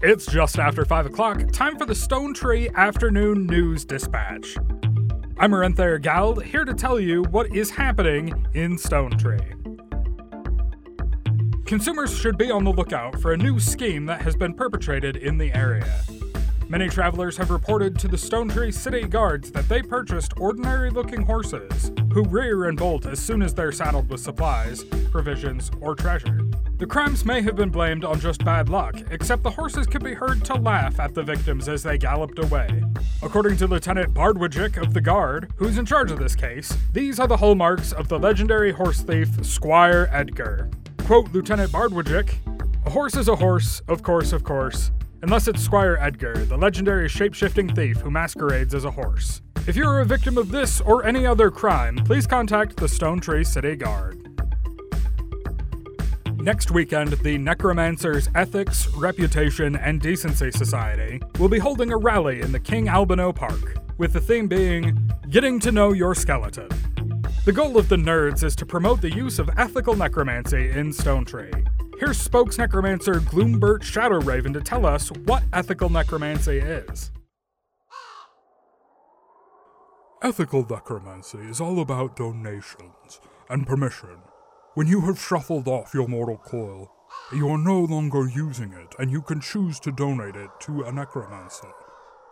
It's just after 5 o'clock, time for the Stonetree Afternoon News Dispatch. I'm Arenthaer Gald, here to tell you what is happening in Stonetree. Consumers should be on the lookout for a new scheme that has been perpetrated in the area. Many travelers have reported to the Stonetree City Guards that they purchased ordinary looking horses who rear and bolt as soon as they're saddled with supplies, provisions, or treasure. The crimes may have been blamed on just bad luck, except the horses could be heard to laugh at the victims as they galloped away. According to Lieutenant Bardwijic of the Guard, who's in charge of this case, these are the hallmarks of the legendary horse thief Squire Edgar. Quote Lieutenant Bardwijic A horse is a horse, of course, of course, unless it's Squire Edgar, the legendary shape-shifting thief who masquerades as a horse. If you are a victim of this or any other crime, please contact the Stonetree City Guard. Next weekend, the Necromancers Ethics, Reputation, and Decency Society will be holding a rally in the King Albano Park, with the theme being Getting to Know Your Skeleton. The goal of the nerds is to promote the use of ethical necromancy in Stonetree. Here's spokes necromancer Gloombert Shadowraven to tell us what ethical necromancy is. Ethical necromancy is all about donations and permission. When you have shuffled off your mortal coil, you are no longer using it, and you can choose to donate it to a necromancer,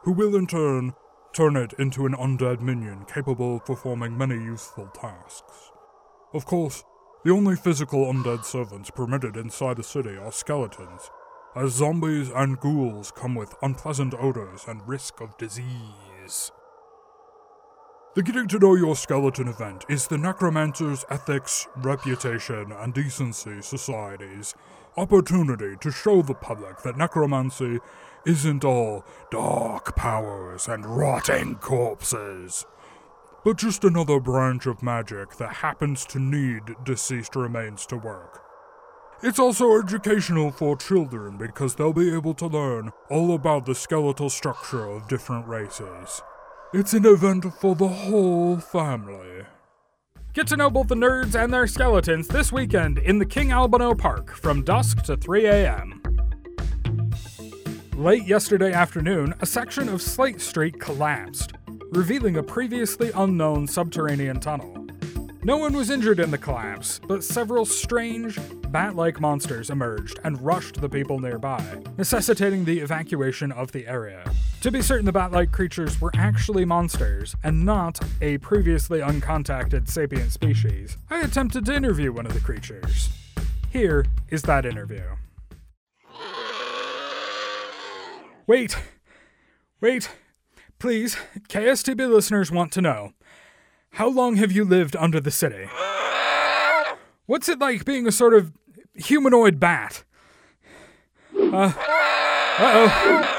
who will in turn turn it into an undead minion capable of performing many useful tasks. Of course, the only physical undead servants permitted inside the city are skeletons, as zombies and ghouls come with unpleasant odors and risk of disease. The Getting to Know Your Skeleton event is the Necromancer's Ethics, Reputation, and Decency Society's opportunity to show the public that necromancy isn't all dark powers and rotting corpses, but just another branch of magic that happens to need deceased remains to work. It's also educational for children because they'll be able to learn all about the skeletal structure of different races. It's an event for the whole family. Get to know both the nerds and their skeletons this weekend in the King Albano Park from dusk to 3 a.m. Late yesterday afternoon, a section of Slate Street collapsed, revealing a previously unknown subterranean tunnel. No one was injured in the collapse, but several strange, bat like monsters emerged and rushed the people nearby, necessitating the evacuation of the area. To be certain, the bat like creatures were actually monsters and not a previously uncontacted sapient species. I attempted to interview one of the creatures. Here is that interview. Wait, wait, please, KSTB listeners want to know how long have you lived under the city? What's it like being a sort of humanoid bat? Uh, uh-oh.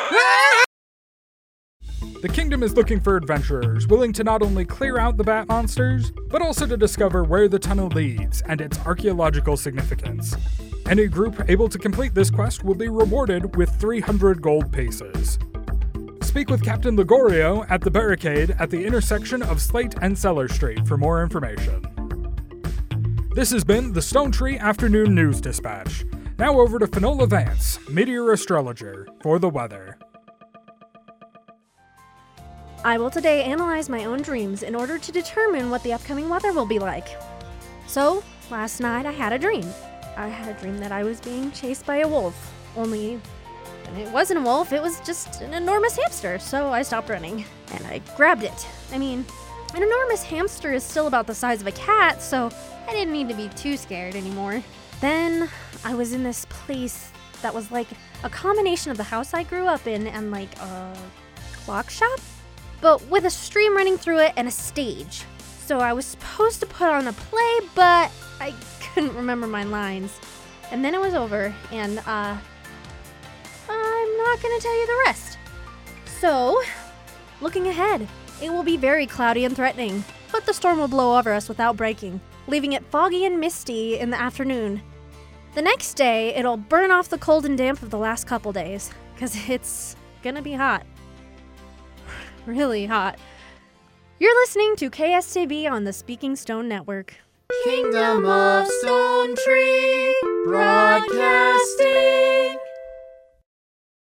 The kingdom is looking for adventurers willing to not only clear out the bat monsters, but also to discover where the tunnel leads and its archaeological significance. Any group able to complete this quest will be rewarded with 300 gold pieces. Speak with Captain Ligorio at the barricade at the intersection of Slate and Cellar Street for more information. This has been the Stonetree Afternoon News Dispatch. Now over to Finola Vance, meteor astrologer, for the weather. I will today analyze my own dreams in order to determine what the upcoming weather will be like. So, last night I had a dream. I had a dream that I was being chased by a wolf, only it wasn't a wolf, it was just an enormous hamster, so I stopped running. And I grabbed it. I mean, an enormous hamster is still about the size of a cat, so I didn't need to be too scared anymore. Then I was in this place that was like a combination of the house I grew up in and like a clock shop, but with a stream running through it and a stage. So I was supposed to put on a play, but I couldn't remember my lines. And then it was over, and uh, not going to tell you the rest. So, looking ahead, it will be very cloudy and threatening, but the storm will blow over us without breaking, leaving it foggy and misty in the afternoon. The next day, it'll burn off the cold and damp of the last couple days, because it's gonna be hot. really hot. You're listening to KSTB on the Speaking Stone Network. Kingdom of Stone Tree, broadcasting